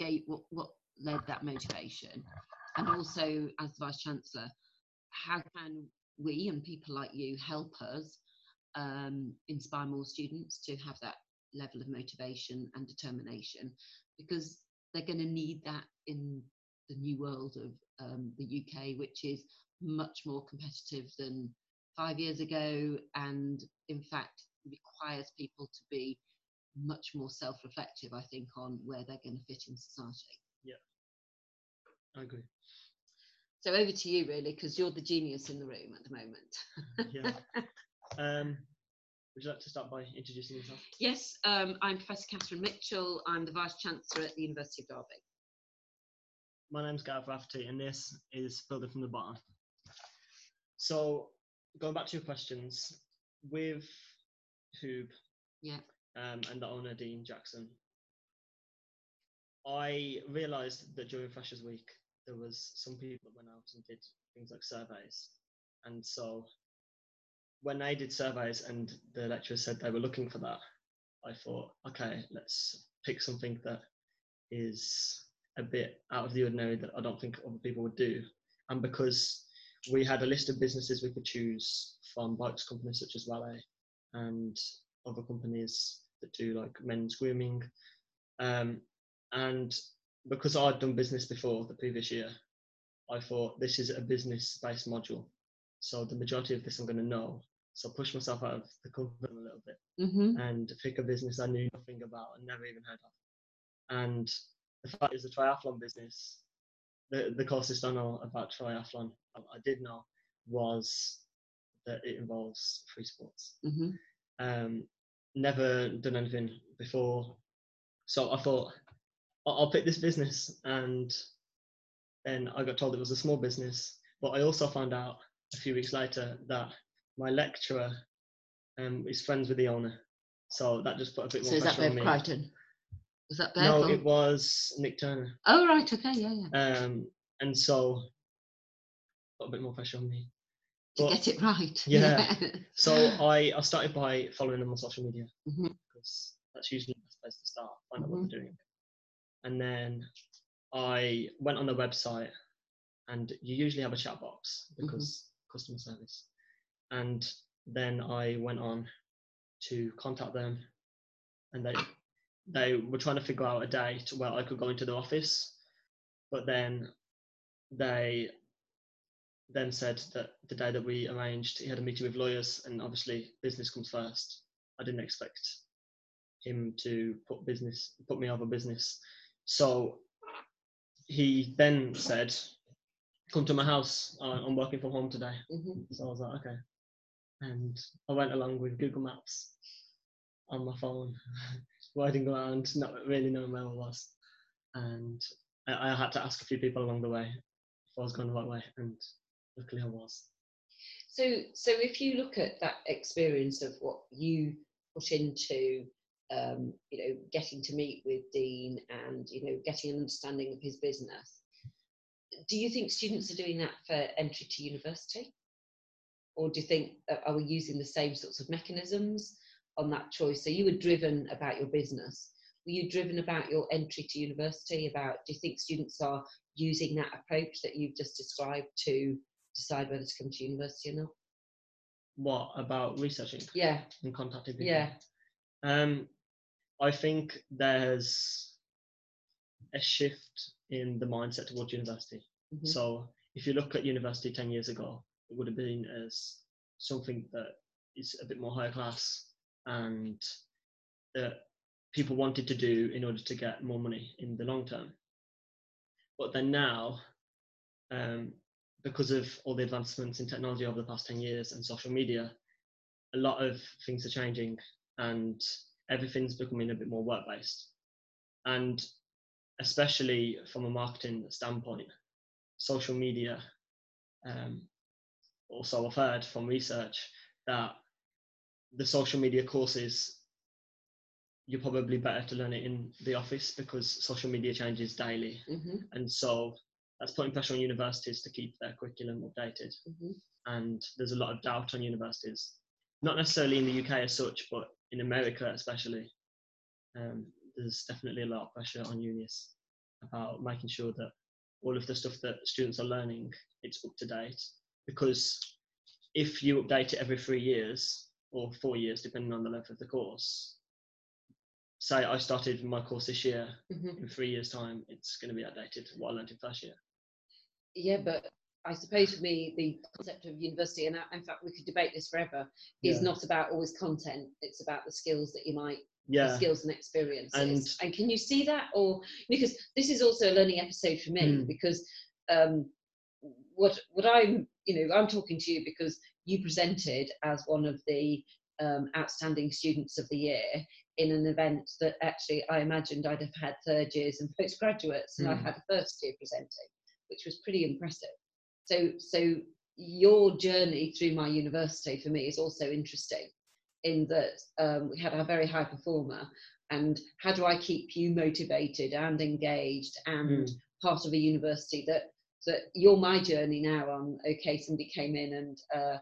gave what what led that motivation, and also as vice chancellor, how can we and people like you help us um, inspire more students to have that level of motivation and determination? Because they're going to need that in the new world of um, the UK, which is much more competitive than five years ago, and in fact requires people to be much more self-reflective. I think on where they're going to fit in society. Yeah, I agree. So over to you, really, because you're the genius in the room at the moment. yeah. Um, would you like to start by introducing yourself? Yes, um, I'm Professor Kathryn Mitchell. I'm the Vice Chancellor at the University of Derby. My name's Gareth Rafferty, and this is Building from the Bottom. So, going back to your questions, with Hoob yeah. Um, and the owner, Dean Jackson, I realised that during Freshers Week, there was some people that went out and did things like surveys. And so when I did surveys and the lecturers said they were looking for that, I thought, okay, let's pick something that is a bit out of the ordinary that I don't think other people would do. And because we had a list of businesses we could choose from bikes companies such as Valet and other companies that do like men's grooming. Um, and because I'd done business before the previous year, I thought this is a business based module. So the majority of this I'm going to know. So push myself out of the comfort a little bit mm-hmm. and pick a business I knew nothing about and never even heard of. And the fact is the triathlon business. The the closest I know about triathlon I did know was that it involves free sports. Mm-hmm. Um, never done anything before, so I thought I'll pick this business, and then I got told it was a small business. But I also found out a few weeks later that my lecturer um, is friends with the owner, so that just put a bit more so pressure on me. So is that Bev Crichton? Was that Bev? No, or- it was Nick Turner. Oh right, okay, yeah, yeah. Um, and so got a bit more pressure on me. To But- get it right. yeah. So I, I started by following them on social media Mhm. because that's usually the best place to start, find out what they're doing. And then I went on their website and you usually have a chat box because customer service. And then I went on to contact them and they they were trying to figure out a date where I could go into the office. But then they then said that the day that we arranged, he had a meeting with lawyers, and obviously business comes first. I didn't expect him to put business, put me over business. So he then said, "Come to my house. I'm working from home today." Mhm. So I was like, "Okay," and I went along with Google Maps on my phone, riding around, not really knowing where I was, and I, I had to ask a few people along the way if I was going the right way, and luckily I was. So, so if you look at that experience of what you put into, um, you know, getting to meet with Dean and you know getting an understanding of his business, do you think students are doing that for entry to university, or do you think uh, are we using the same sorts of mechanisms on that choice? So you were driven about your business. Were you driven about your entry to university? About do you think students are using that approach that you've just described to decide whether to come to university or not? What about researching Yeah, and contacting people? yeah. Um, I think there's a shift in the mindset towards university. mhm. So if you look at university 10 years ago, it would have been as something that is a bit more higher class and that people wanted to do in order to get more money in the long term. But then now, um, because of all the advancements in technology over the past 10 years and social media, a lot of things are changing and everything's becoming a bit more work based. And especially from a marketing standpoint, social media. Um, also, I've heard from research that the social media courses you're probably better to learn it in the office because social media changes daily, Mhm, and so that's putting pressure on universities to keep their curriculum updated. mhm. And there's a lot of doubt on universities, not necessarily in the UK as such, but in America especially. Um, there's definitely a lot of pressure on unis about making sure that all of the stuff that students are learning it's up to date because if you update it every three years or four years depending on the length of the course say i started my course this year Mhm. in three years time it's going to be outdated what i learned in first year Yeah, but I suppose for me, the concept of university, and in fact, we could debate this forever, is Yeah. not about always content. It's about the skills that you might, the yeah skills and experiences. And- And, can you see that, or because this is also a learning episode for me, Mm. because um, what what I'm, you know, I'm talking to you because you presented as one of the um, outstanding students of the year in an event that actually I imagined I'd have had third years and postgraduates, and I Mm. had a first year presenting, which was pretty impressive. So, so your journey through my university for me is also interesting, in that um, we had a very high performer, and how do I keep you motivated and engaged and Mm. part of a university that that you're my journey now on okay somebody came in and uh,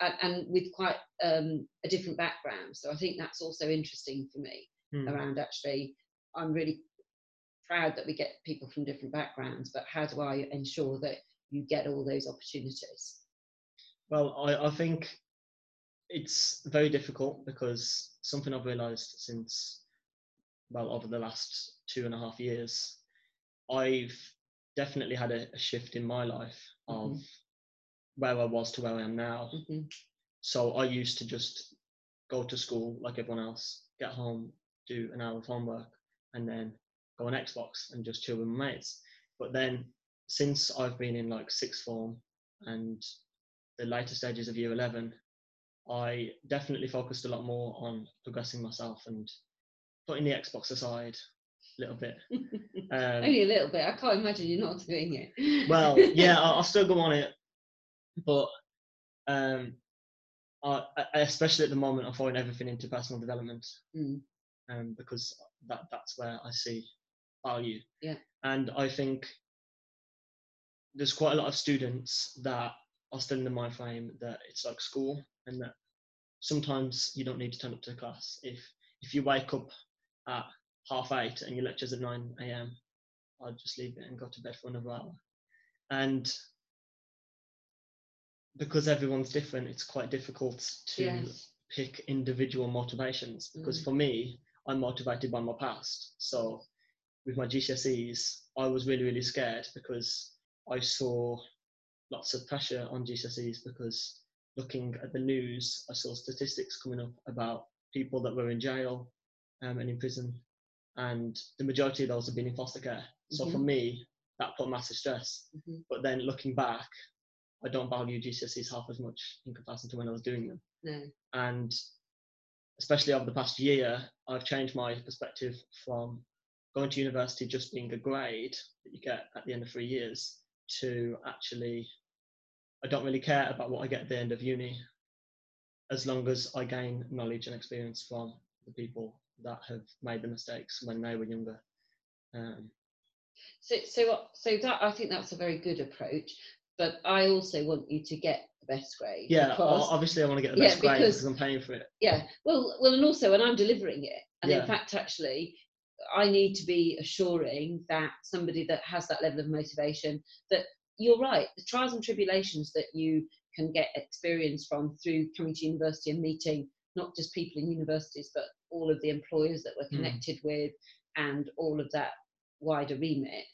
and, and with quite um, a different background so i think that's also interesting for me Mm. around actually i'm really proud that we get people from different backgrounds but how do i ensure that you get all those opportunities Well, I, I think it's very difficult because something I've realised since, well, over the last two and a half years, I've definitely had a, a shift in my life of Mhm. where I was to where I am now. hmm So I used to just go to school like everyone else, get home, do an hour of homework, and then go on Xbox and just chill with my mates. But then since I've been in like sixth form and the later stages of year 11, I definitely focused a lot more on progressing myself and putting the Xbox aside a little bit. Um, only a little bit i can't imagine you're not doing it well, yeah, I'll, I'll still go on it, but um, I, I- especially at the moment, I'm throwing everything into personal development Mm. um, because that that's where I see value. Yeah. And I think there's quite a lot of students that are still in the mind frame that it's like school and that sometimes you don't need to turn up to class. If if you wake up at half eight and your lecture's at 9 a.m., I'd just leave it and go to bed for another hour. And because everyone's different, it's quite difficult to yes pick individual motivations because Mm. for me i'm motivated by my past so with my gcse's i was really really scared because i saw lots of pressure on gcse's because looking at the news i saw statistics coming up about people that were in jail um, and in prison and the majority of those have been in foster care so for Mhm. me that put massive stress Mhm. but then looking back i don't value gcse's half as much in comparison to when i was doing them no and especially over the past year i've changed my perspective from going to university just being a grade that you get at the end of three years to actually i don't really care about what i get at the end of uni as long as i gain knowledge and experience from the people that have made the mistakes when they were younger um, So, so, so that I think that's a very good approach. But I also want you to get the best grade. yeah because- obviously i want to get the Yeah, best grade because- because i'm paying for it yeah. Well, well, and also, and I'm delivering it. And Yeah. in fact, actually, I need to be assuring that somebody that has that level of motivation that you're right. The trials and tribulations that you can get experience from through coming to university and meeting not just people in universities, but all of the employers that we're Mm. connected with, and all of that wider remit.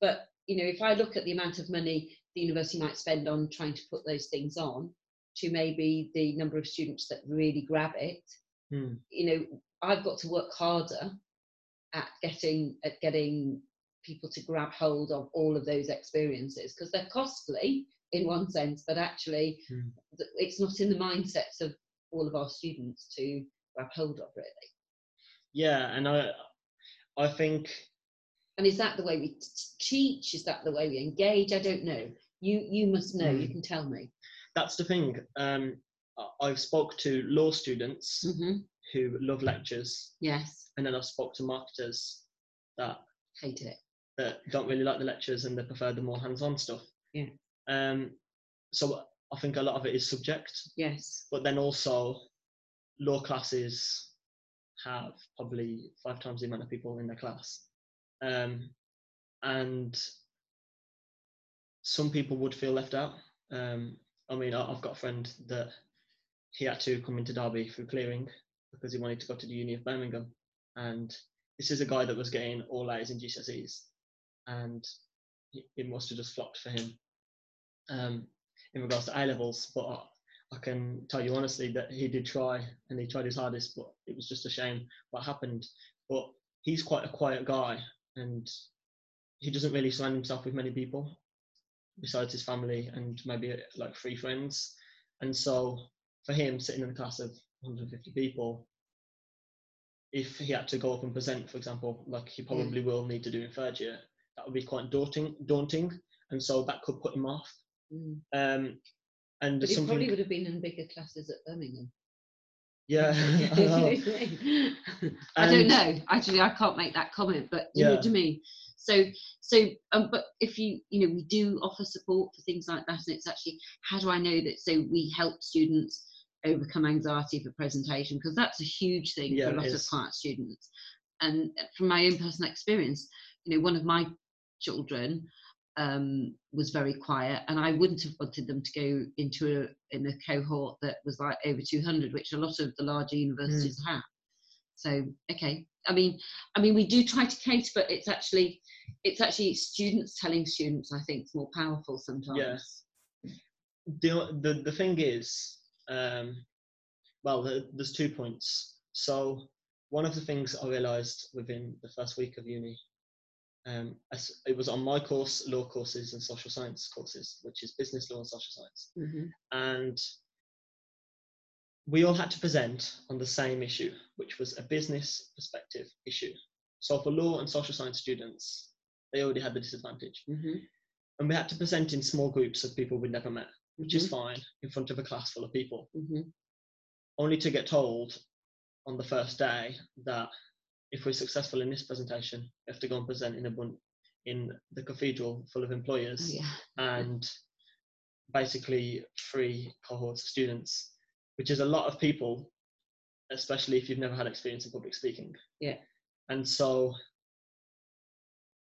But you know, if I look at the amount of money the university might spend on trying to put those things on, to maybe the number of students that really grab it, Hmm. you know, I've got to work harder at getting at getting people to grab hold of all of those experiences because they're costly in one sense, but actually th- it's not in the mindsets of all of our students to grab hold of really. yeah and i i think And is that the way we teach? Is that the way we engage? I don't know. You you must know. You Hmm. can tell me. that's the thing. Um, I've spoke to law students hmm who love lectures, Yes, and then I've spoke to marketers that hate it. that don't really like the lectures and they prefer the more hands-on stuff. Yeah. Um, so I think a lot of it is subject, Yes. but then also law classes have probably five times the amount of people in their class. Um, and some people would feel left out. Um, I mean, I've got a friend that he had to come into Derby through clearing because he wanted to go to the Uni of Birmingham, and this is a guy that was getting all A's in GCSEs, and it must have just flopped for him um, in regards to A levels. But I, can tell you honestly that he did try and he tried his hardest, but it was just a shame what happened. But he's quite a quiet guy, and he doesn't really surround himself with many people besides his family and maybe like three friends. And so for him, sitting in a class of 150 people, if he had to go up and present, for example, like he probably will need to do in third year, that would be quite daunting. Daunting, and so that could put him off. Mm. Um, and But he something, probably would have been in bigger classes at Birmingham. yeah, I. I don't know. Actually, I can't make that comment, but you know what I mean. So, so, um, but if you, you know, we do offer support for things like that, and it's actually how do I know that? So we help students overcome anxiety for presentation because that's a huge thing Yeah, for a lot of quiet students. And from my own personal experience, you know, one of my children um, was very quiet, and I wouldn't have wanted them to go into a in a cohort that was like over 200, which a lot of the larger universities have. So okay, I mean, I mean, we do try to cater, but it's actually it's actually students telling students. I think is more powerful sometimes. the, the the thing is, um, well, the, there's two points. So one of the things I realised within the first week of uni, um, it was on my course, law courses and social science courses, which is business law and social science, Mhm. and we all had to present on the same issue, which was a business perspective issue. So for law and social science students, they already had the disadvantage, Mhm. and we had to present in small groups of people we'd never met which is Mhm. fine in front of a class full of people, Mhm. only to get told on the first day that if we're successful in this presentation, we have to go and present in a bun- in the cathedral full of Oh, employers yeah. and basically three cohorts of students, which is a lot of people, especially if you've never had experience in public speaking. Yeah. And so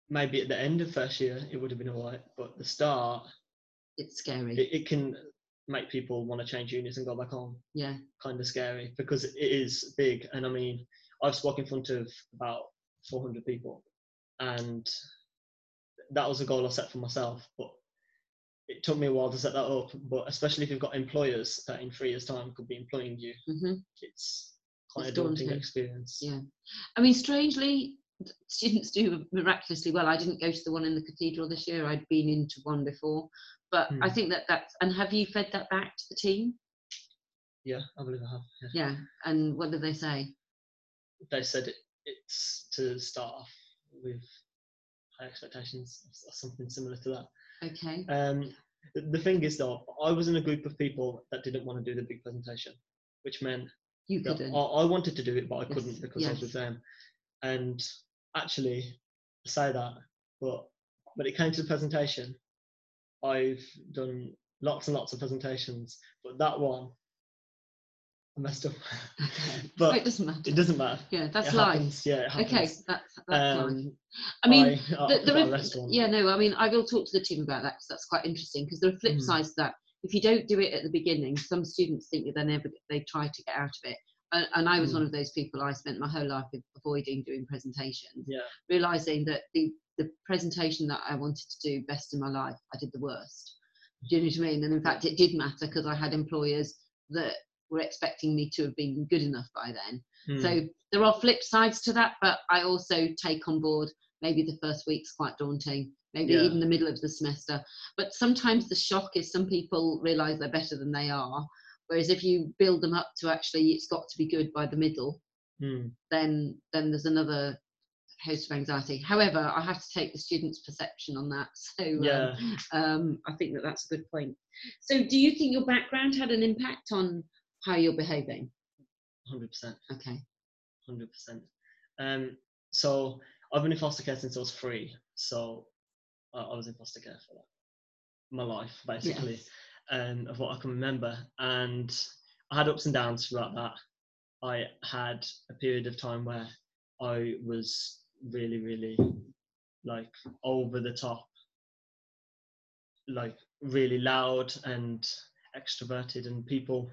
maybe at the end of first year it would have been all right, but the start It's scary. it, it can make people want to change units and go back home yeah. kind of scary because it is big and i mean i've spoken in front of about 400 people and that was a goal i set for myself but it took me a while to set that up but especially if you've got employers that in three years time could be employing you hmm it's quite It's a daunting daunting. experience Yeah. I mean, strangely, students do miraculously well. I didn't go to the one in the cathedral this year. I'd been into one before, but I Hmm. think that that's. And have you fed that back to the team? yeah i believe i have yeah. Yeah. And what did they say? they said it, it's to start off with high expectations or something similar to that Okay. Um, the, the thing is, though, I was in a group of people that didn't want to do the big presentation, which meant You couldn't. I, I wanted to do it, but I Yes, couldn't because I was yes. with them. And actually, say that, but when it came to the presentation, I've done lots and lots of presentations, but that one, I messed up. But it doesn't matter. it doesn't matter. Yeah, that's it life. happens. Yeah, it happens. Okay, that's that's life. Um, I mean, I, I the, there forgot are, the yeah, no, I mean, I will talk to the team about that because that's quite interesting. Because there are flip Mm. sides to that. If you don't do it at the beginning, some students think that they're never they try to get out of it. And, and I was Mm. one of those people. I spent my whole life avoiding doing presentations, Yeah. realizing that the the presentation that I wanted to do best in my life, I did the worst. Do you know what I mean? And in fact, it did matter because I had employers that were expecting me to have been good enough by then. Hmm. So there are flip sides to that, but I also take on board maybe the first week's quite daunting, maybe Yeah. even the middle of the semester. But sometimes the shock is some people realise they're better than they are. Whereas if you build them up to actually it's got to be good by the middle, Hmm. then then there's another host of anxiety. However, I have to take the student's perception on that. So um, Yeah. um, I think that that's a good point. So do you think your background had an impact on how you're behaving? Hundred percent. Okay. hundred percent. Um, so I've been in foster care since I was three. So I, I was in foster care for like, my life, basically, Yes. Um, of what I can remember. And I had ups and downs throughout that. I had a period of time where I was really, really like over the top, like really loud and extroverted, and people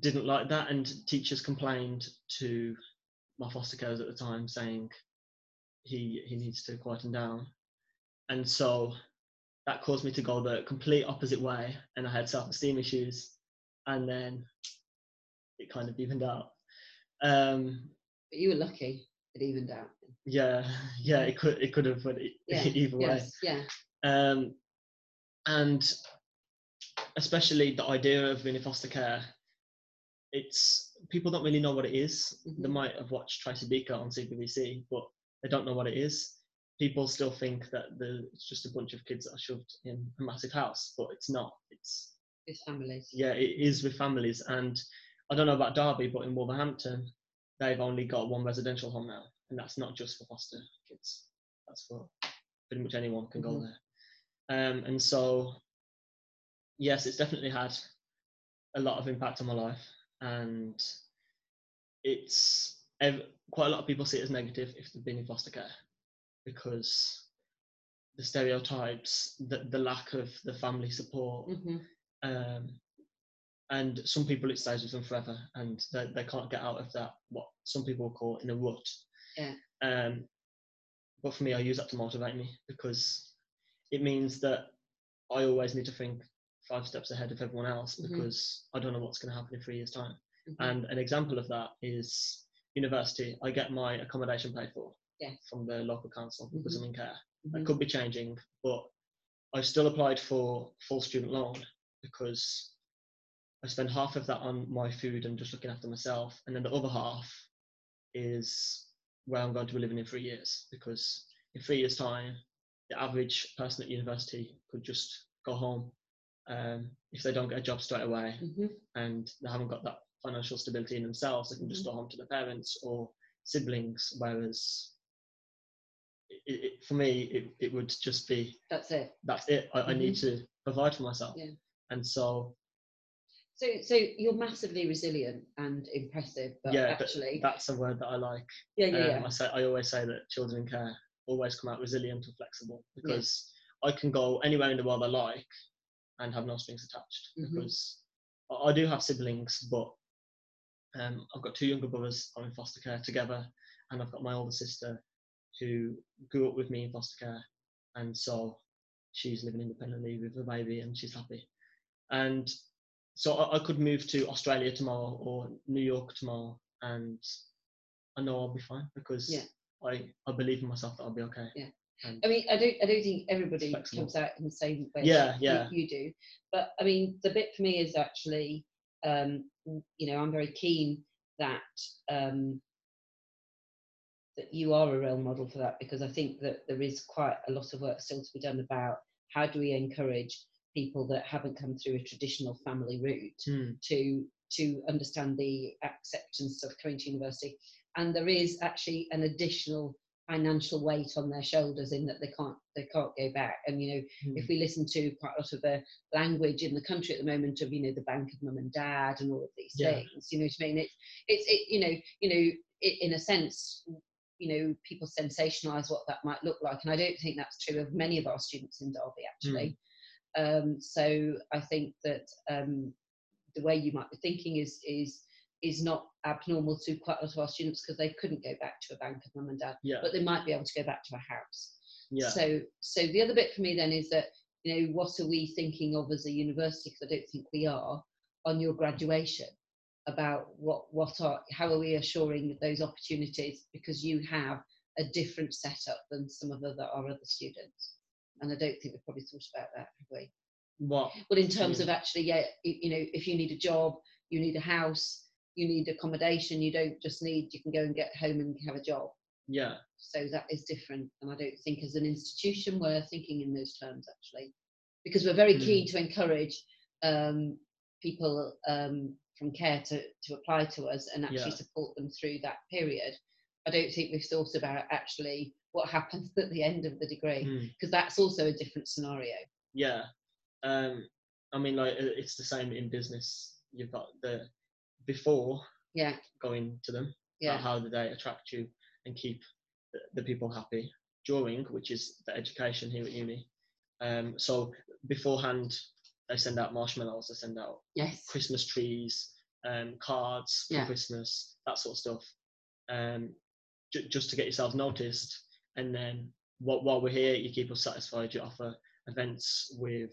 didn't like that. And teachers complained to my foster carers at the time, saying he he needs to quieten down. And so that caused me to go the complete opposite way, and I had self-esteem issues, and then it kind of evened out. Um, But you were lucky it evened out. yeah, yeah, it could it could have went Yeah, either way. Yes, yeah. Um, and especially the idea of being in foster care, it's people don't really know what it is. They Mhm. might have watched Tracy Beaker on CBBC, but they don't know what it is. People still think that the, it's just a bunch of kids that are shoved in a massive house, but it's not. It's With families. yeah, it is with families. And I don't know about Derby, but in Wolverhampton, they've only got one residential home now, and that's not just for foster kids. That's for pretty much anyone can go Mhm. there. Um, and so, yes, it's definitely had a lot of impact on my life, and it's ev- quite a lot of people see it as negative if they've been in foster care because the stereotypes, the, the lack of the family support, hmm um, and some people it stays with them forever and they, they can't get out of that what some people call in a rut Yeah. um, but for me i use that to motivate me because it means that i always need to think five steps ahead of everyone else Mhm. because i don't know what's going to happen in three years time Mhm. and an example of that is university i get my accommodation paid for Yeah. from the local council because i'm in care Mhm. that could be changing, but I still applied for full student loan because I spend half of that on my food and just looking after myself, and then the other half is where I'm going to be living in three years. Because in three years' time, the average person at university could just go home um, if they don't get a job straight away Mhm. and they haven't got that financial stability in themselves. They can just go home to their parents or siblings, whereas it, it, for me, it, it would just be That's it. that's it. I, I need to provide for myself. Yeah. And so So, so you're massively resilient and impressive, but yeah, actually, that's a word that I like. yeah, yeah, Um, yeah. I say I always say that children in care always come out resilient and flexible because I can go anywhere in the world I like and have no strings attached Mhm. because I, I do have siblings, but um, I've got two younger brothers I'm in foster care together, and I've got my older sister who grew up with me in foster care, and so she's living independently with her baby and she's happy. And so I, I could move to Australia tomorrow or New York tomorrow, and I know I'll be fine because Yeah. I, I believe in myself that I'll be okay. Yeah. And I mean, I don't, I don't think everybody Flexible. comes out in the same way. Yeah, you- yeah. You, do, but I mean, the bit for me is actually, um, you know, I'm very keen that um, that you are a role model for that because I think that there is quite a lot of work still to be done about how do we encourage people that haven't come through a traditional family route Hmm, to to understand the acceptance of coming to university. And there is actually an additional financial weight on their shoulders in that they can't they can't go back. And you know hmm, if we listen to quite a lot of the language in the country at the moment of you know the bank of mum and dad and all of these Yeah. things you know what I mean? It's it's it, you know you know it, in a sense you know people sensationalize what that might look like and I don't think that's true of many of our students in Derby actually. Um, so I think that um, the way you might be thinking is is is not abnormal to quite a lot of our students because they couldn't go back to a bank of mum and dad yeah, but they might be able to go back to a house. Yeah, so, so the other bit for me then is that you know what are we thinking of as a university? Because I don't think we are on your graduation about what what are how are we assuring those opportunities because you have a different setup than some of other our other students, and I don't think we've probably thought about that, have we? what? Well, in terms Yeah. of actually, yeah, you know, if you need a job, you need a house, you need accommodation. You don't just need you can go and get home and have a job Yeah, so that is different and i don't think as an institution we're thinking in those terms actually because we're very Mm. keen to encourage um, people um, from care to, to apply to us and actually Yeah. support them through that period i don't think we've thought about actually what happens at the end of the degree hmm, because that's also a different scenario yeah. Um, I mean, like it's the same in business. You've got the before yeah going to them. yeah How do they attract you and keep the, the people happy? during, which is the education here at uni. Um, so beforehand, they send out marshmallows, they send out Yes. Christmas trees, um, cards Yeah. for Christmas, that sort of stuff, um, ju- just to get yourselves noticed. And then while, while we're here, you keep us satisfied. You offer events with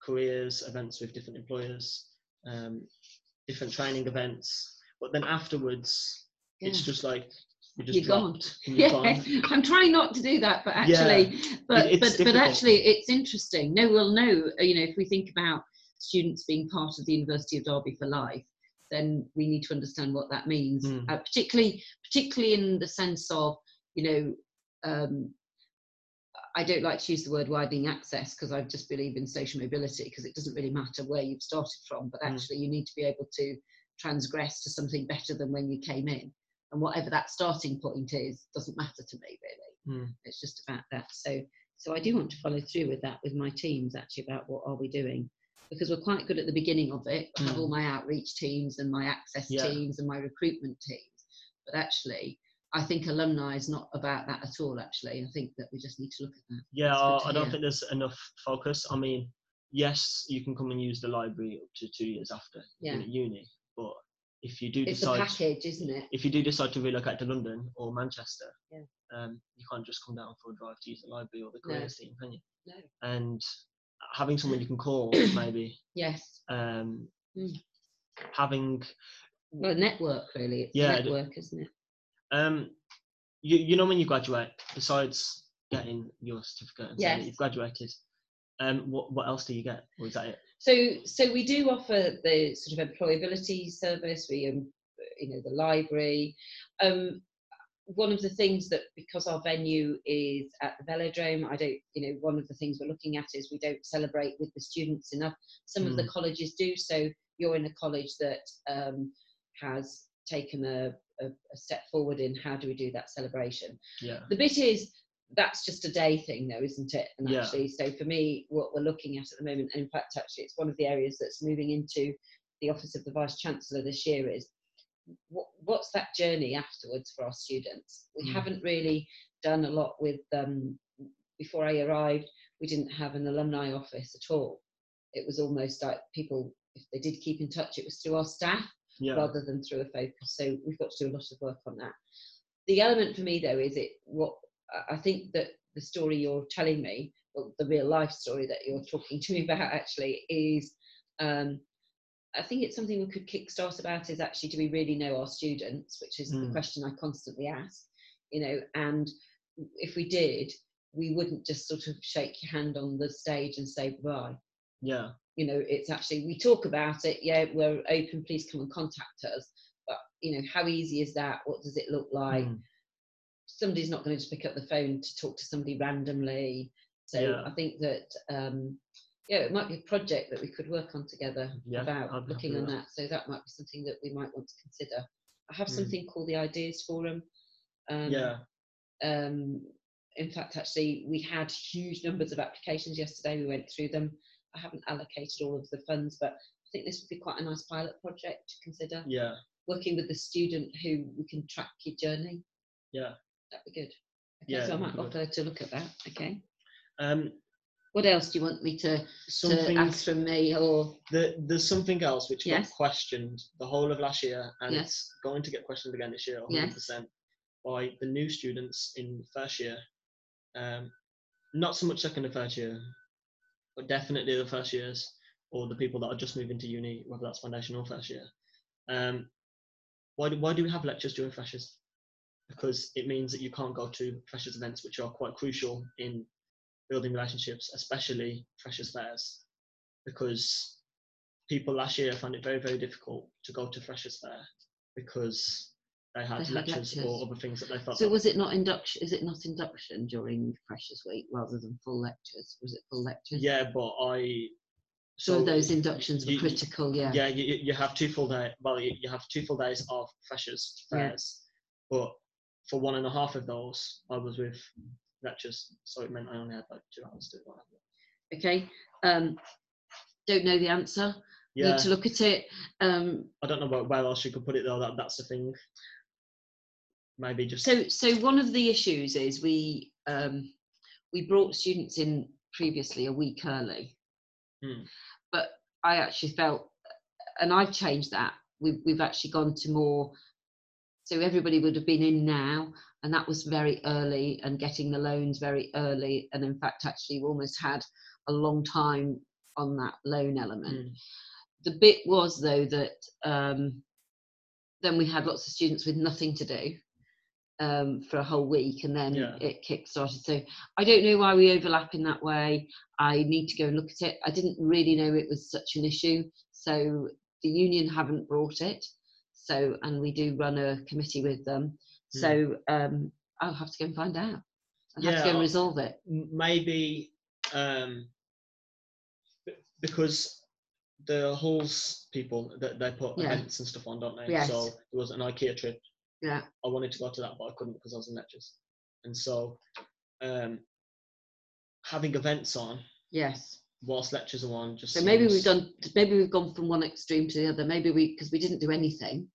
careers, events with different employers, um, different training events. But then afterwards, it's just like you just You're gone. dropped and Yeah, gone. I'm trying not to do that, but actually, but it's but but actually, it's interesting. No, we'll know. You know, if we think about students being part of the University of Derby for life, then we need to understand what that means. Mm. Uh, particularly, particularly in the sense of, you know, um, I don't like to use the word widening access because I just believe in social mobility because it doesn't really matter where you've started from, but Mm. actually you need to be able to transgress to something better than when you came in. And whatever that starting point is, doesn't matter to me really. Mm. It's just about that. So, so I do want to follow through with that with my teams actually about what are we doing because we're quite good at the beginning of it. I have Mm. all my outreach teams and my access Yeah. teams and my recruitment teams, but actually, I think alumni is not about that at all. Actually, I think that we just need to look at that. Yeah, I, I don't think there's enough focus. I mean, yes, you can come and use the library up to two years after Yeah. uni, but if you do It's a decide package, isn't it? if you do decide to relocate to London or Manchester, Yeah. um, you can't just come down for a drive to use the library or the No. careers team, can you? No. And having someone you can call, maybe, Yes. um, Mm. having, Well, a network really. It's Yeah, a network, isn't it? um, you, you know, when you graduate, besides getting your certificate and saying that you've graduated, um, what, what else do you get? Or is that it? So, so we do offer the sort of employability service. We, um, you know, the library. Um, one of the things that because our venue is at the velodrome, I don't, you know, one of the things we're looking at is we don't celebrate with the students enough. Some of the colleges do. So you're in a college that um, has taken a, a, a step forward in how do we do that celebration. Yeah. The bit is that's just a day thing, though, isn't it? And Yeah. actually, so for me, what we're looking at at the moment, and in fact, actually, it's one of the areas that's moving into the office of the vice chancellor this year is what, what's that journey afterwards for our students? We Mm. haven't really done a lot with um, before I arrived. We didn't have an alumni office at all. It was almost like people, if they did keep in touch, it was through our staff Yeah. rather than through a focus. So we've got to do a lot of work on that. The element for me though is it what I- think that the story you're telling me, well, the real life story that you're talking to me about actually is um, I think it's something we could kickstart about is actually do we really know our students, which is the Mm. question I constantly ask, you know, and if we did, we wouldn't just sort of shake your hand on the stage and say bye Yeah. you know it's actually we talk about it yeah we're open please come and contact us but you know how easy is that what does it look like Mm. Somebody's not going to just pick up the phone to talk to somebody randomly so Yeah. i think that um yeah it might be a project that we could work on together Yeah, about I'd looking on that so that might be something that we might want to consider i have Mm. something called the ideas forum um, Yeah. um, in fact, actually, we had huge numbers of applications yesterday. We went through them. I haven't allocated all of the funds, but I think this would be quite a nice pilot project to consider. Yeah. Working with the student who we can track your journey. Yeah. That'd be good. Okay, Yeah, so I might good. offer to look at that. Okay. Um, What else do you want me to, to something ask from me or the, there's something else which Yes. got questioned the whole of last year and Yes. it's going to get questioned again this year 100% Yes. by the new students in first year um, not so much second and third year but definitely the first years or the people that are just moving to uni whether that's foundation or first year um, why, do, why do we have lectures during freshers because it means that you can't go to freshers events which are quite crucial in building relationships especially freshers fairs because people last year found it very, very difficult to go to Freshers Fair because they had, They had lectures, or other things that they felt. so was it not induction is it not induction during Freshers Week rather than full lectures? Was it full lectures? yeah, but I. So those inductions were you- critical, yeah. Yeah, you, you have two full day. Well, you, you have two full days of Freshers Yeah. Fairs, but for one and a half of those, I was with lectures, so it meant I only had like two hours to do it. okay um don't know the answer Yeah, need to look at it um I don't know where, where else you could put it though. That that's the thing. maybe just So, so one of the issues is we um, we brought students in previously a week early, Hmm. but I actually felt, and I've changed that. We've we've actually gone to more. So everybody would have been in now, and that was very early, and getting the loans very early, and in fact, actually, we almost had a long time on that loan element. Mm, the bit was though that um, then we had lots of students with nothing to do um, for a whole week and then Yeah. it kick started so i don't know why we overlap in that way. I need to go and look at it. I didn't really know it was such an issue so the union haven't brought it so and we do run a committee with them Mm. so um, i'll have to go and find out i have to go and resolve it maybe um, because the halls people that they put Yeah. events and stuff on, don't they? Yes. So it was an IKEA trip. yeah I wanted to go to that, but I couldn't because I was in lectures. And so um, having events on yes whilst lectures are on just So maybe we've done. Maybe we've gone from one extreme to the other. Maybe we because we didn't do anything.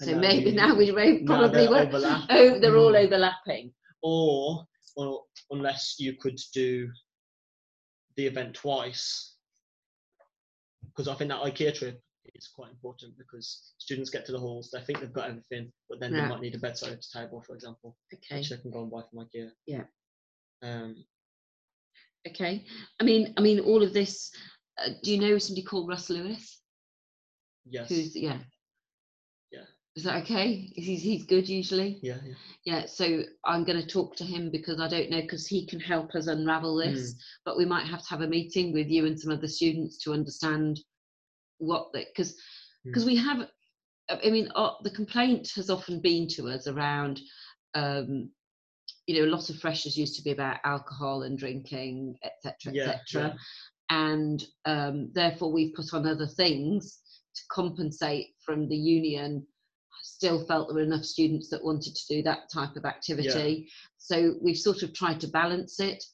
So maybe now we probably they're overlap. Oh, they're all Mm. overlapping. or or unless you could do the event twice because i think that ikea trip is quite important because students get to the halls they think they've got everything but then Yeah. they might need a bedside table for example Okay. which they can go and buy from ikea Yeah. um Okay. I mean, I mean, all of this. Uh, do you know somebody called Russ Lewis? yes Who's yeah. Yeah. Is that okay? He's he's good usually? yeah yeah Yeah. So I'm going to talk to him because I don't know because he can help us unravel this. But we might have to have a meeting with you and some other students to understand what the because Mm. because we have. I mean, uh, the complaint has often been to us around. Um, you know, a lot of freshers used to be about alcohol and drinking, etc., Yeah, etc. And um, therefore, we've put on other things to compensate from the union. Still felt there were enough students that wanted to do that type of activity. So we've sort of tried to balance it.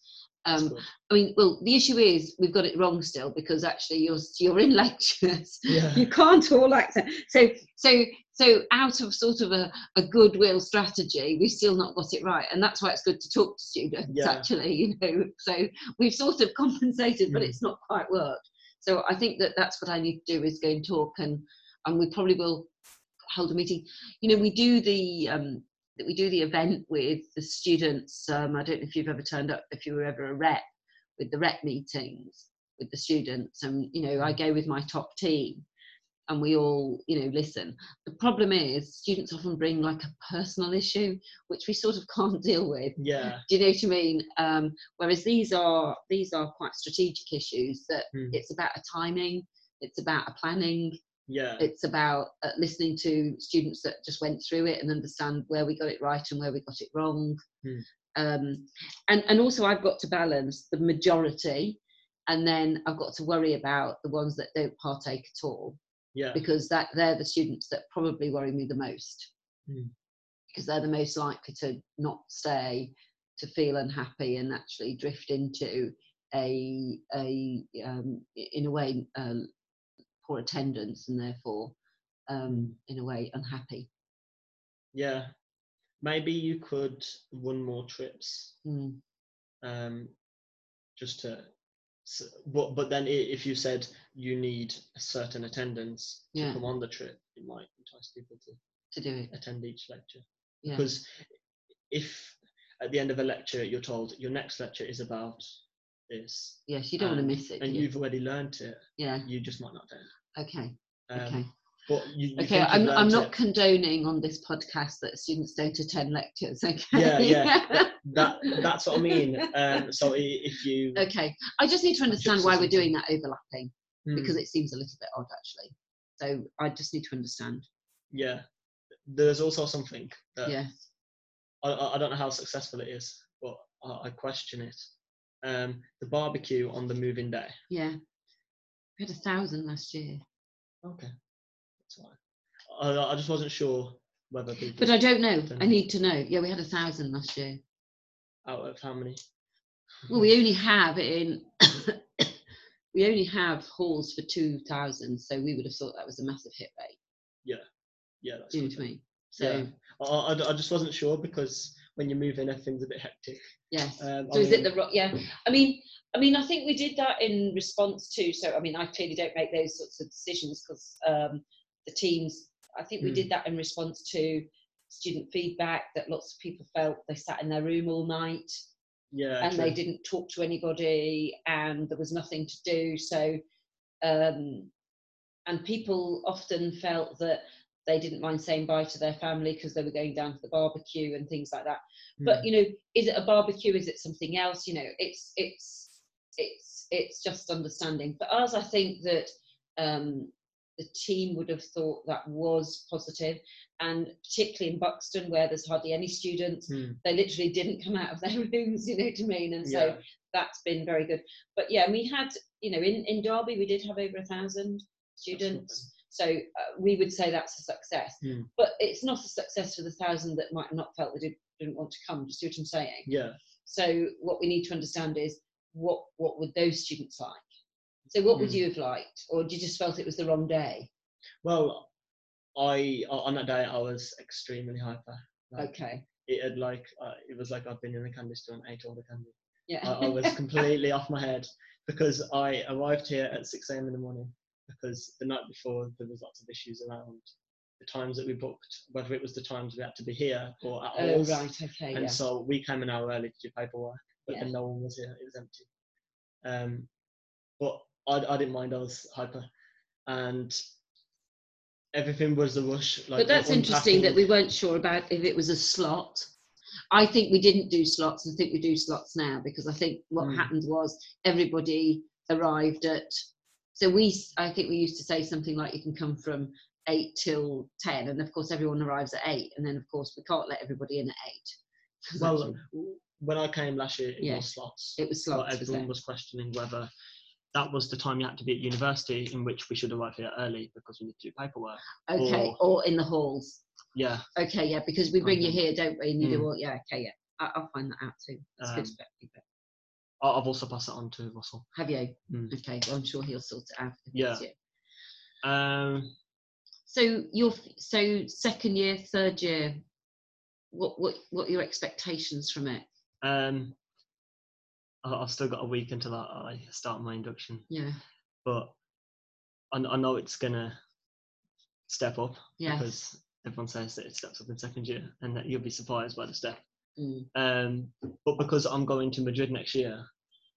Um. I mean, well, the issue is we've got it wrong still because actually you're you're in lectures yeah you can't all access so so so out of sort of a, a goodwill strategy we've still not got it right and that's why it's good to talk to students Yeah. actually you know so we've sort of compensated but Mm. it's not quite worked so i think that that's what i need to do is go and talk and and we probably will hold a meeting. You know we do the um that we do the event with the students um i don't know if you've ever turned up if you were ever a rep with the rep meetings with the students and you know i go with my top team and we all you know listen. The problem is students often bring like a personal issue which we sort of can't deal with. Yeah. Do you know what i mean? Um, whereas these are these are quite strategic issues that Mm. it's about a timing it's about a planning yeah. It's about uh, listening to students that just went through it and understand where we got it right and where we got it wrong. Hmm. um, and and also i've got to balance the majority and then i've got to worry about the ones that don't partake at all. Yeah. Because that they're the students that probably worry me the most. Hmm. because they're the most likely to not stay to feel unhappy and actually drift into a a um, in a way uh, poor attendance and therefore um, in a way unhappy. Yeah. Maybe you could run more trips. Mm, um, just to s- but but then if you said you need a certain attendance to come on the trip it might entice people to to do it. attend each lecture. Yeah. Because if at the end of a lecture you're told your next lecture is about this yes you don't want to miss it and you? you've already learned it yeah. you just might not attend okay um, okay. but you, you okay I'm, I'm not it. condoning on this podcast that students don't attend lectures okay? Yeah yeah that that's what i mean. Um so if you okay i just need to understand why we're doing that overlapping Hmm, because it seems a little bit odd actually. So i just need to understand. Yeah there's also something that yeah I I don't know how successful it is, but I, I question it. Um, the barbecue on the moving day. yeah we had a thousand last year Okay, that's fine. I, I just wasn't sure whether people but i don't know Don't i need to know yeah we had a thousand last year out of how many. well we only have in we only have halls for 2000 so we would have thought that was a massive hit rate yeah, Yeah. that's do you know what i mean so Yeah. I, I, I just wasn't sure because when you move in, everything's a bit hectic. Yes. Um, I So is it the yeah? I mean, I mean, I think we did that in response to. So I mean, I clearly don't make those sorts of decisions because um, the teams. I think we Hmm. did that in response to student feedback that lots of people felt they sat in their room all night Yeah, and they didn't talk to anybody and there was nothing to do. So, um, and people often felt that they didn't mind saying bye to their family because they were going down to the barbecue and things like that. But Mm. you know is it a barbecue? Is it something else? You know it's it's it's it's just understanding. For us i think that um the team would have thought that was positive and particularly in buxton where there's hardly any students Mm. they literally didn't come out of their rooms you know what i mean? And so yeah. that's been very good. But yeah we had you know in in derby we did have over a thousand students so uh, we would say that's a success Mm. but it's not a success for the thousand that might not felt they did, didn't want to come do you see what i'm saying Yeah. so what we need to understand is what what would those students like? So what would Mm. you have liked, or did you just felt it was the wrong day? Well, I on that day I was extremely hyper. Like, Okay, It had like uh, it was like I've been in the candy store and ate all the candy. yeah. I, I was completely off my head because I arrived here at 6 a.m. in the morning because the night before there was lots of issues around the times that we booked, whether it was the times we had to be here or at oh halls. right, okay, and yeah. so we came an hour early to do paperwork, but Yeah. then no one was here. It was empty. Um, but I, I didn't mind. I was hyper, and everything was a rush. Like but that's interesting that we weren't sure about if it was a slot. I think we didn't do slots. I think we do slots now because I think what Mm. happened was everybody arrived at. So we, I think we used to say something like you can come from eight till ten, and of course everyone arrives at eight, and then of course we can't let everybody in at eight. Well, when I came last year, it Yeah. was slots. it was slots. was everyone it? was questioning whether that was the time you had to be at university, in which we should arrive here early because we need to do paperwork. Okay, or- or in the halls. Yeah, Okay, yeah, because we bring you here, don't we? And you do Mm. all, yeah, okay, yeah. I, I'll find that out too. It's good Um, to feedback. I've also passed it on to Russell. Have you? Mm. Okay, well, I'm sure he'll sort it out. Yeah. Um, So your so second year, third year, what what what are your expectations from it? um, I- I've still got a week until I I start my induction. Yeah, but I, I know it's gonna step up yeah. because everyone says that it steps up in second year and that you'll be surprised by the step. Mm. Um, but because I'm going to Madrid next year,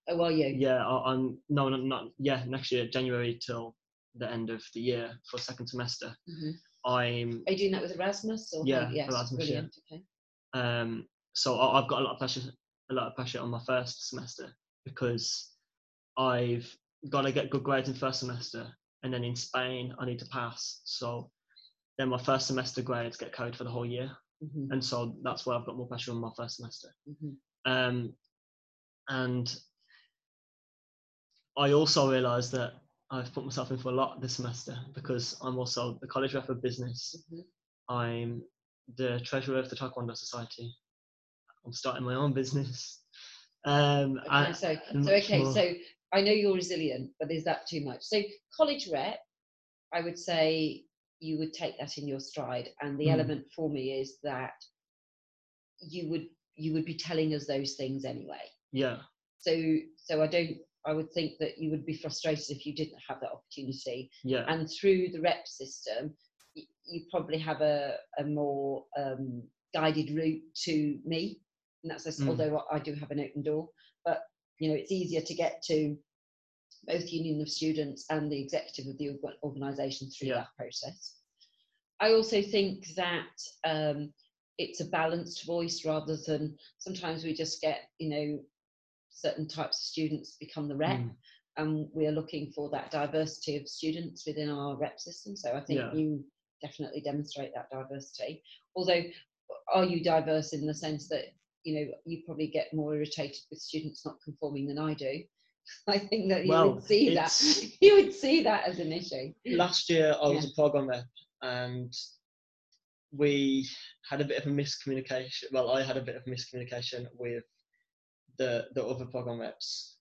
Oh, are you? yeah, I, I'm no, not, not yeah, next year January till the end of the year for second semester. Mhm. I'm Are you doing that with Erasmus? Or Yeah, yes, Erasmus, yeah. brilliant. Okay. um, so I, I've got a lot of pressure, a lot of pressure on my first semester because I've got to get good grades in first semester, and then in Spain I need to pass. So then my first semester grades get carried for the whole year, Mhm, and so that's why I've got more pressure on my first semester. mhm. Um, and I also realised that I've put myself in for a lot this semester because I'm also the college rep of business. Mhm. I'm the treasurer of the Taekwondo Society. I'm starting my own business. Um, Okay, and- so and so okay, more. so I know you're resilient, but is that too much? So college rep, I would say you would take that in your stride, and the Mm. element for me is that you would you would be telling us those things anyway. yeah, So so I don't. I would think that you would be frustrated if you didn't have that opportunity. yeah, And through the rep system, you, you probably have a, a more um, guided route to me. And that's just, Mm. although I do have an open door, but you know, it's easier to get to both Union of Students and the executive of the organisation through Yeah. that process. I also think that um, it's a balanced voice rather than sometimes we just get, you know, certain types of students become the rep Mm. and we are looking for that diversity of students within our rep system. So I think Yeah. you definitely demonstrate that diversity. Although, are you diverse in the sense that you know you probably get more irritated with students not conforming than I do? I think that you Well, would see that you would see that as an issue. last year I was Yeah. a program rep and we had a bit of a miscommunication. Well, I had a bit of miscommunication with the the other program reps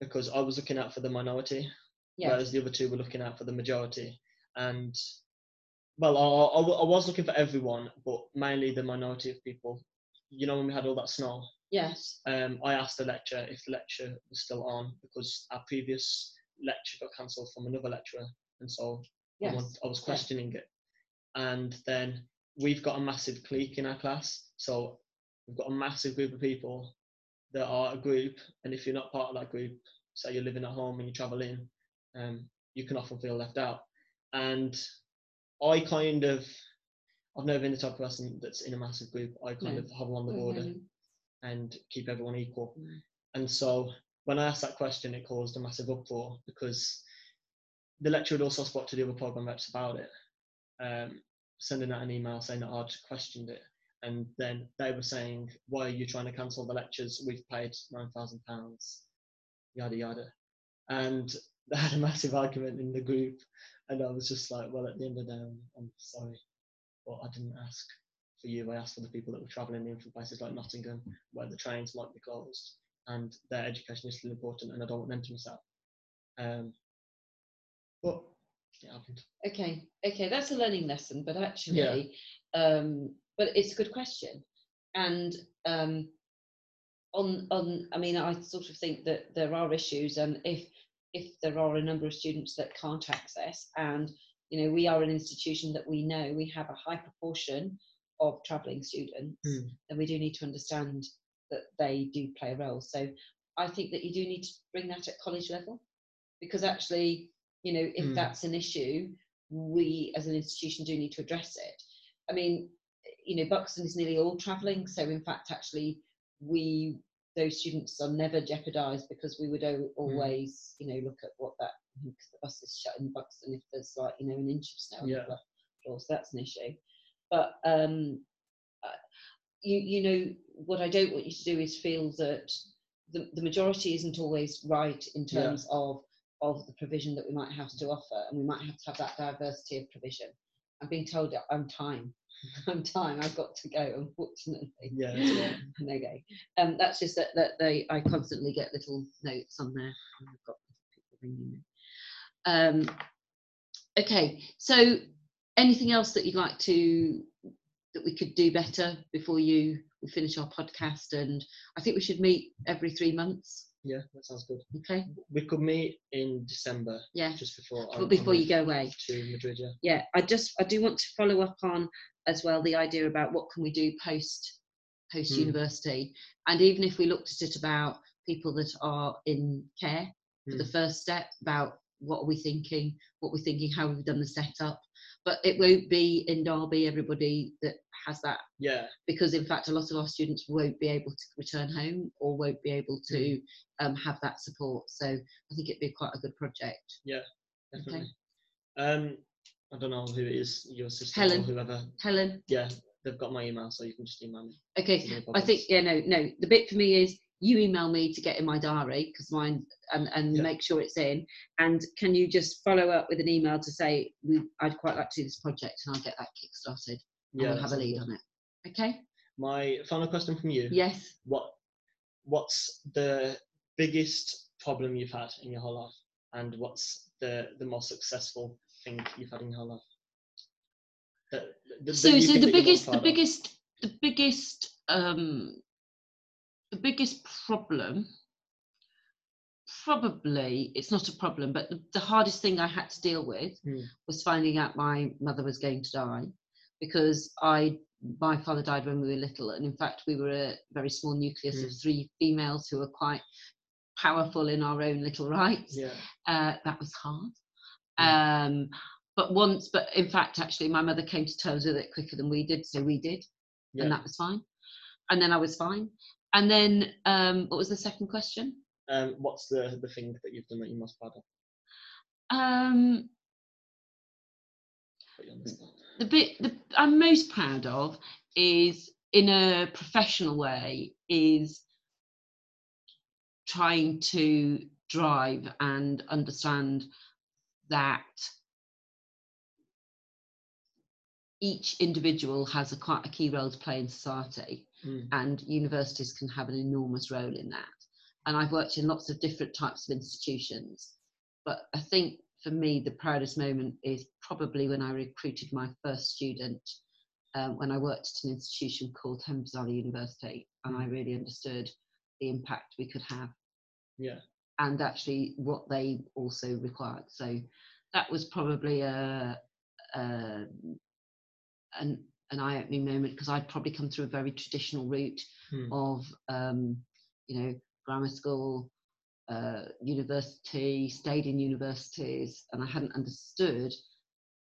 because I was looking out for the minority, Yeah. whereas the other two were looking out for the majority. And well, I I was looking for everyone, but mainly the minority of people. You know, when we had all that snow, Yes. um, I asked the lecturer if the lecture was still on because our previous lecture got cancelled from another lecturer, and so I, Yes. want, I was questioning it. And then we've got a massive clique in our class, so we've got a massive group of people that are a group, and if you're not part of that group, say you're living at home and you travel in, um, you can often feel left out. And I kind of, I've never been the type of person that's in a massive group. I kind No. of hover on the border? And keep everyone equal. Mm. And so when I asked that question, it caused a massive uproar because the lecturer had also spoke to the other program reps about it, um, sending out an email saying that I'd questioned it. And then they were saying, why are you trying to cancel the lectures? We've paid £9,000, yada, yada. And they had a massive argument in the group. And I was just like, well, at the end of the day, I'm, I'm sorry, but I didn't ask for you. I asked for the people that were travelling in from places like Nottingham, where the trains might be closed, and their education is still important, and I don't want them to miss out. Um, but it happened. Okay. Okay. That's a learning lesson, but actually, um, but it's a good question. And um, on on, I mean, I sort of think that there are issues, and if if there are a number of students that can't access, and you know, we are an institution that we know we have a high proportion of travelling students, Mm. then we do need to understand that they do play a role. So I think that you do need to bring that at college level, because actually, you know, if Mm. that's an issue, we as an institution do need to address it. I mean, you know, Buxton is nearly all travelling, so in fact, actually, we those students are never jeopardised because we would o- always, you know, look at what that because the bus is shut in Buxton if there's like you know an inch of snow on the Yeah. floor, so that's an issue. But um, uh, you you know what I don't want you to do is feel that the, the majority isn't always right in Yeah. terms of of the provision that we might have to offer, and we might have to have that diversity of provision. I'm being told I'm time. I'm time. I've got to go, unfortunately. Yeah, right. okay. Um, that's just that, that they I constantly get little notes on there. I've got people ringing me. Um, okay, so anything else that you'd like to that we could do better before you we finish our podcast? And I think we should meet every three months. yeah, that sounds good. Okay. We could meet in December, Yeah. just before. But I'm- before I'm you go away. to Madrid, yeah. yeah i just i do want to follow up on as well the idea about what can we do post post Hmm. university and even if we looked at it about people that are in care for the Hmm. first step about what are we thinking what we're thinking how we've done the setup but it won't be in derby everybody that has that. Yeah, because in fact a lot of our students won't be able to return home or won't be able to um, have that support. So i think it'd be quite a good project. Yeah, definitely. Um, I don't know who it is, your sister Helen. or whoever. helen. Yeah, they've got my email, so you can just email me. okay. I think yeah no no. The bit for me is you email me to get in my diary because mine and and Yeah. make sure it's in. And can you just follow up with an email to say we I'd quite like to do this project and I'll get that kick started and Yeah, we'll have a lead on it. Okay? My final question from you. yes. What What's the biggest problem you've had in your whole life, and what's the the most successful thing you've had in your whole life? That- that so so the that you're most biggest the biggest the biggest um the biggest problem probably it's not a problem but the, the hardest thing i had to deal with Hmm. was finding out my mother was going to die because i my father died when we were little and in fact we were a very small nucleus of Hmm. three females who were quite powerful in our own little rights Yeah, uh, that was hard. Mm. Um, but once, but in fact, actually, my mother came to terms with it quicker than we did, so we did, yeah. and that was fine. And then I was fine. And then, um, what was the second question? Um, what's the the thing that you've done that you're most proud of? Um, you the the bit the, I'm most proud of is, in a professional way, is trying to drive and understand that each individual has a quite a key role to play in society Mm. and universities can have an enormous role in that and i've worked in lots of different types of institutions but i think for me, the proudest moment is probably when I recruited my first student um, when I worked at an institution called Thames Valley University, and I really understood the impact we could have Yeah. and actually what they also required. So that was probably a, a an an eye-opening moment because I'd probably come through a very traditional route Hmm. of um, you know grammar school, uh, university, stayed in universities, and I hadn't understood,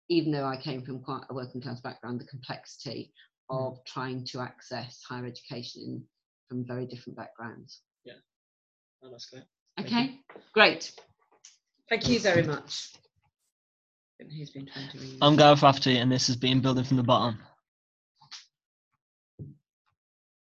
even though I came from quite a working class background, the complexity Hmm. of trying to access higher education in, from very different backgrounds. Yeah, oh, that's great. Thank you. Okay, great. Thank you very much. Been trying to ring me? I'm Gareth Rafferty, and this has been Building from the Bottom.